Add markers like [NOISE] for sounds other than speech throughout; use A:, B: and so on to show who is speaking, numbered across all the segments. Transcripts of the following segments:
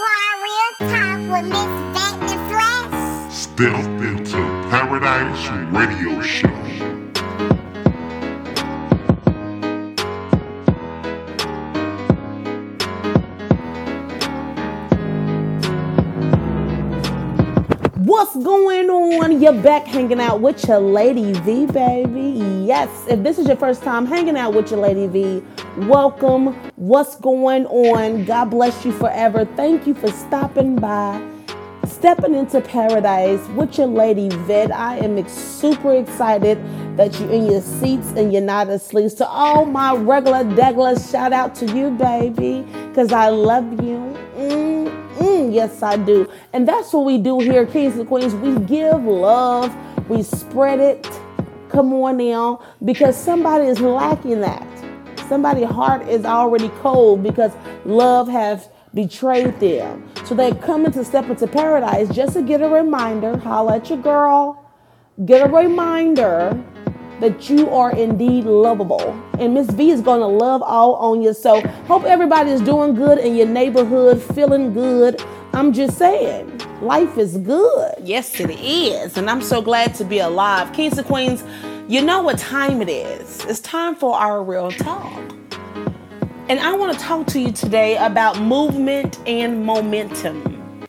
A: for our real talk with Miss Beck and Flash.
B: Step into Paradise Radio Show.
C: What's going on? You're back hanging out with your Lady V, baby. Yes, if this is your first time hanging out with your Lady V, welcome. What's going on? God bless you forever. Thank you for stopping by, stepping into paradise with your Lady Vet. I am super excited that you're in your seats and you're not asleep. So, all my regular deglars, shout out to you, baby, because I love you. Mm. Mm, yes, I do. And that's what we do here, Kings and Queens. We give love, we spread it. Come on now, because somebody is lacking that. Somebody's heart is already cold because love has betrayed them. So they come into step into paradise just to get a reminder. Holla at your girl. Get a reminder that you are indeed lovable. And Miss V is to love all on you. So, hope everybody is doing good in your neighborhood, feeling good. I'm just saying, life is good. Yes, it is. And I'm so glad to be alive. Kings and Queens, you know what time it is. It's time for our real talk. And I want to talk to you today about movement and momentum.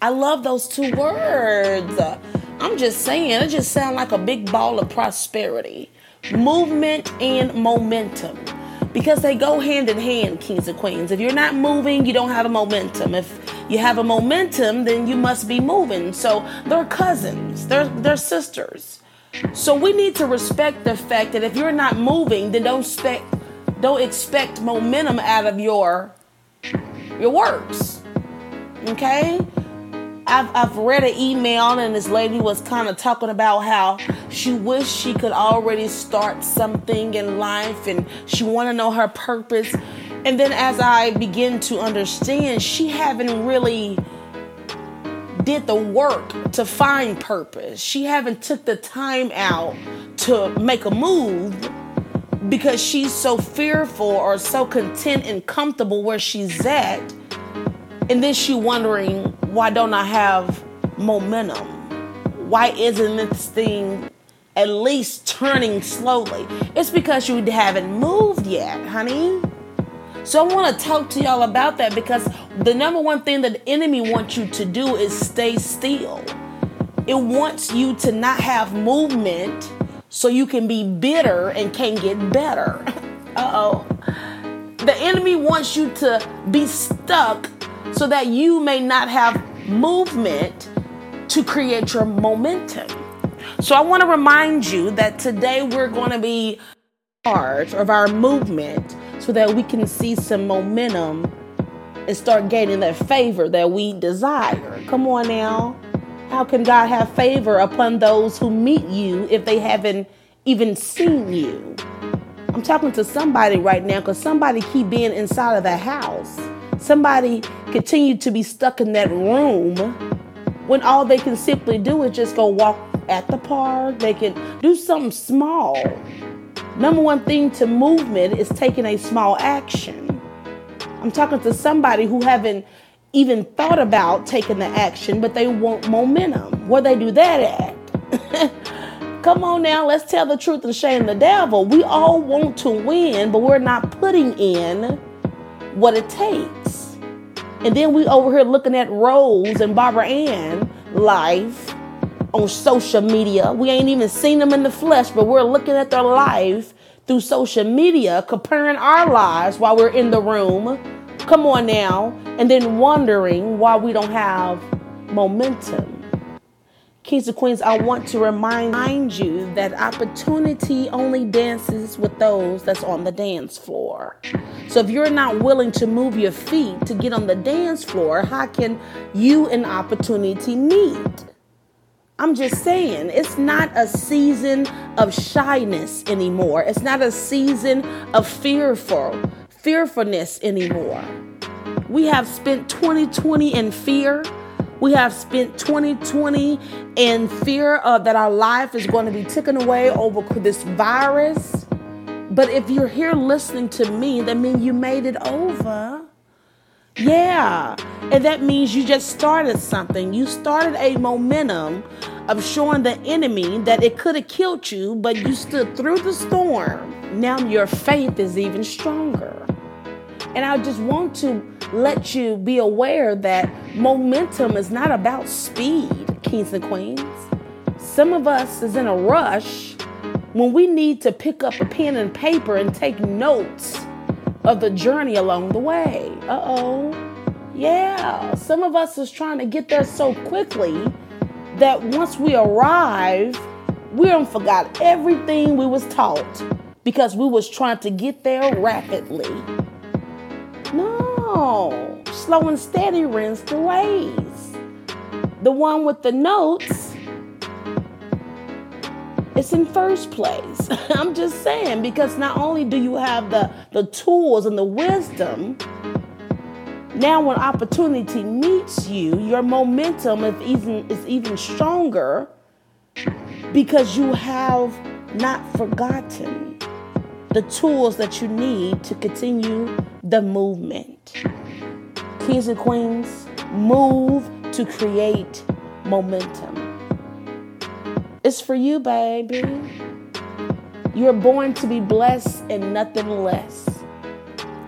C: I love those two words. I'm just saying, it just sounds like a big ball of prosperity. Movement and momentum. Because they go hand in hand, kings and queens. If you're not moving, you don't have a momentum. If you have a momentum, then you must be moving. So they're cousins, they're, they're sisters. So we need to respect the fact that if you're not moving, then don't expect don't expect momentum out of your your works. Okay? I've, I've read an email and this lady was kind of talking about how she wished she could already start something in life and she want to know her purpose. And then as I begin to understand, she haven't really did the work to find purpose. She haven't took the time out to make a move because she's so fearful or so content and comfortable where she's at and then she wondering, why don't I have momentum? Why isn't this thing at least turning slowly? It's because you haven't moved yet, honey. So I want to talk to y'all about that because the number one thing that the enemy wants you to do is stay still. It wants you to not have movement so you can be bitter and can't get better. [LAUGHS] Uh oh. The enemy wants you to be stuck so that you may not have movement to create your momentum. So I want to remind you that today we're going to be part of our movement so that we can see some momentum and start gaining that favor that we desire. Come on now. How can God have favor upon those who meet you if they haven't even seen you? I'm talking to somebody right now because somebody keep being inside of the house somebody continue to be stuck in that room when all they can simply do is just go walk at the park. They can do something small. Number one thing to movement is taking a small action. I'm talking to somebody who haven't even thought about taking the action, but they want momentum. Where they do that at? [LAUGHS] Come on now, let's tell the truth and shame the devil. We all want to win, but we're not putting in what it takes. And then we over here looking at Rose and Barbara Ann life on social media. We ain't even seen them in the flesh, but we're looking at their life through social media, comparing our lives while we're in the room. Come on now. And then wondering why we don't have momentum. Kings and Queens, I want to remind you that opportunity only dances with those that's on the dance floor. So if you're not willing to move your feet to get on the dance floor, how can you and opportunity meet? I'm just saying, it's not a season of shyness anymore. It's not a season of fearful fearfulness anymore. We have spent 2020 in fear. We have spent 2020 in fear of that our life is going to be taken away over this virus. But if you're here listening to me, that means you made it over. Yeah. And that means you just started something. You started a momentum of showing the enemy that it could have killed you, but you stood through the storm. Now your faith is even stronger. And I just want to let you be aware that momentum is not about speed, kings and queens. Some of us is in a rush when we need to pick up a pen and paper and take notes of the journey along the way. Uh oh. Yeah, some of us is trying to get there so quickly that once we arrive, we don't forgot everything we was taught because we was trying to get there rapidly. No, slow and steady wins the race. The one with the notes it's in first place. [LAUGHS] I'm just saying because not only do you have the the tools and the wisdom, now, when opportunity meets you, your momentum is even, is even stronger because you have not forgotten the tools that you need to continue the movement. Kings and queens, move to create momentum. It's for you, baby. You're born to be blessed and nothing less.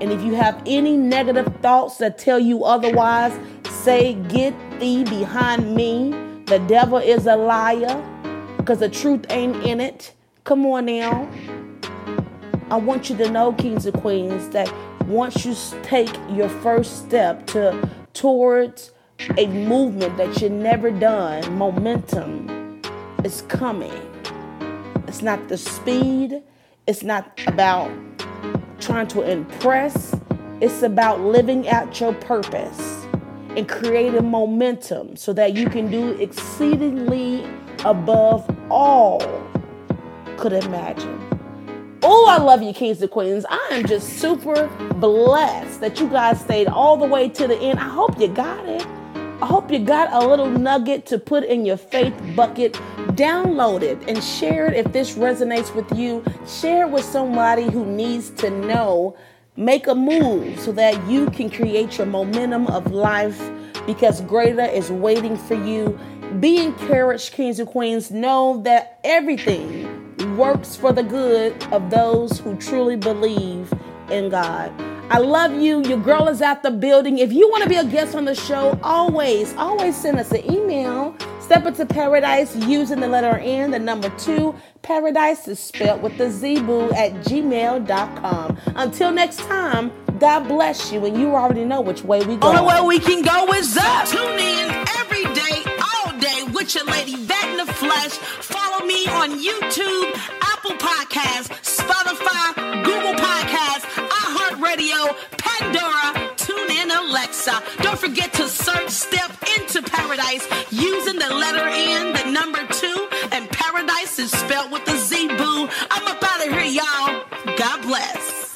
C: And if you have any negative thoughts that tell you otherwise, say, Get thee behind me. The devil is a liar because the truth ain't in it. Come on now. I want you to know, kings and queens, that once you take your first step to towards a movement that you've never done, momentum is coming. It's not the speed, it's not about trying to impress. It's about living out your purpose and creating momentum so that you can do exceedingly above all could imagine. Oh, I love you, kings and queens. I am just super blessed that you guys stayed all the way to the end. I hope you got it. I hope you got a little nugget to put in your faith bucket. Download it and share it if this resonates with you. Share it with somebody who needs to know. Make a move so that you can create your momentum of life because greater is waiting for you. Be encouraged, kings and queens. Know that everything works for the good of those who truly believe in God. I love you. Your girl is at the building. If you want to be a guest on the show, always, always send us an email. Step into paradise using the letter N, the number two. Paradise is spelled with the Zboo at gmail.com. Until next time, God bless you, and you already know which way we go.
D: Only way we can go is up. Tune in every day, all day with your lady Vet in the flesh. Follow me on YouTube, Apple Podcasts, Spotify, Google Podcasts, iHeartRadio, Pandora, TuneIn, Alexa. Don't forget to search Step into Paradise is spelled with a Z boo. I'm up out of here, y'all. God bless.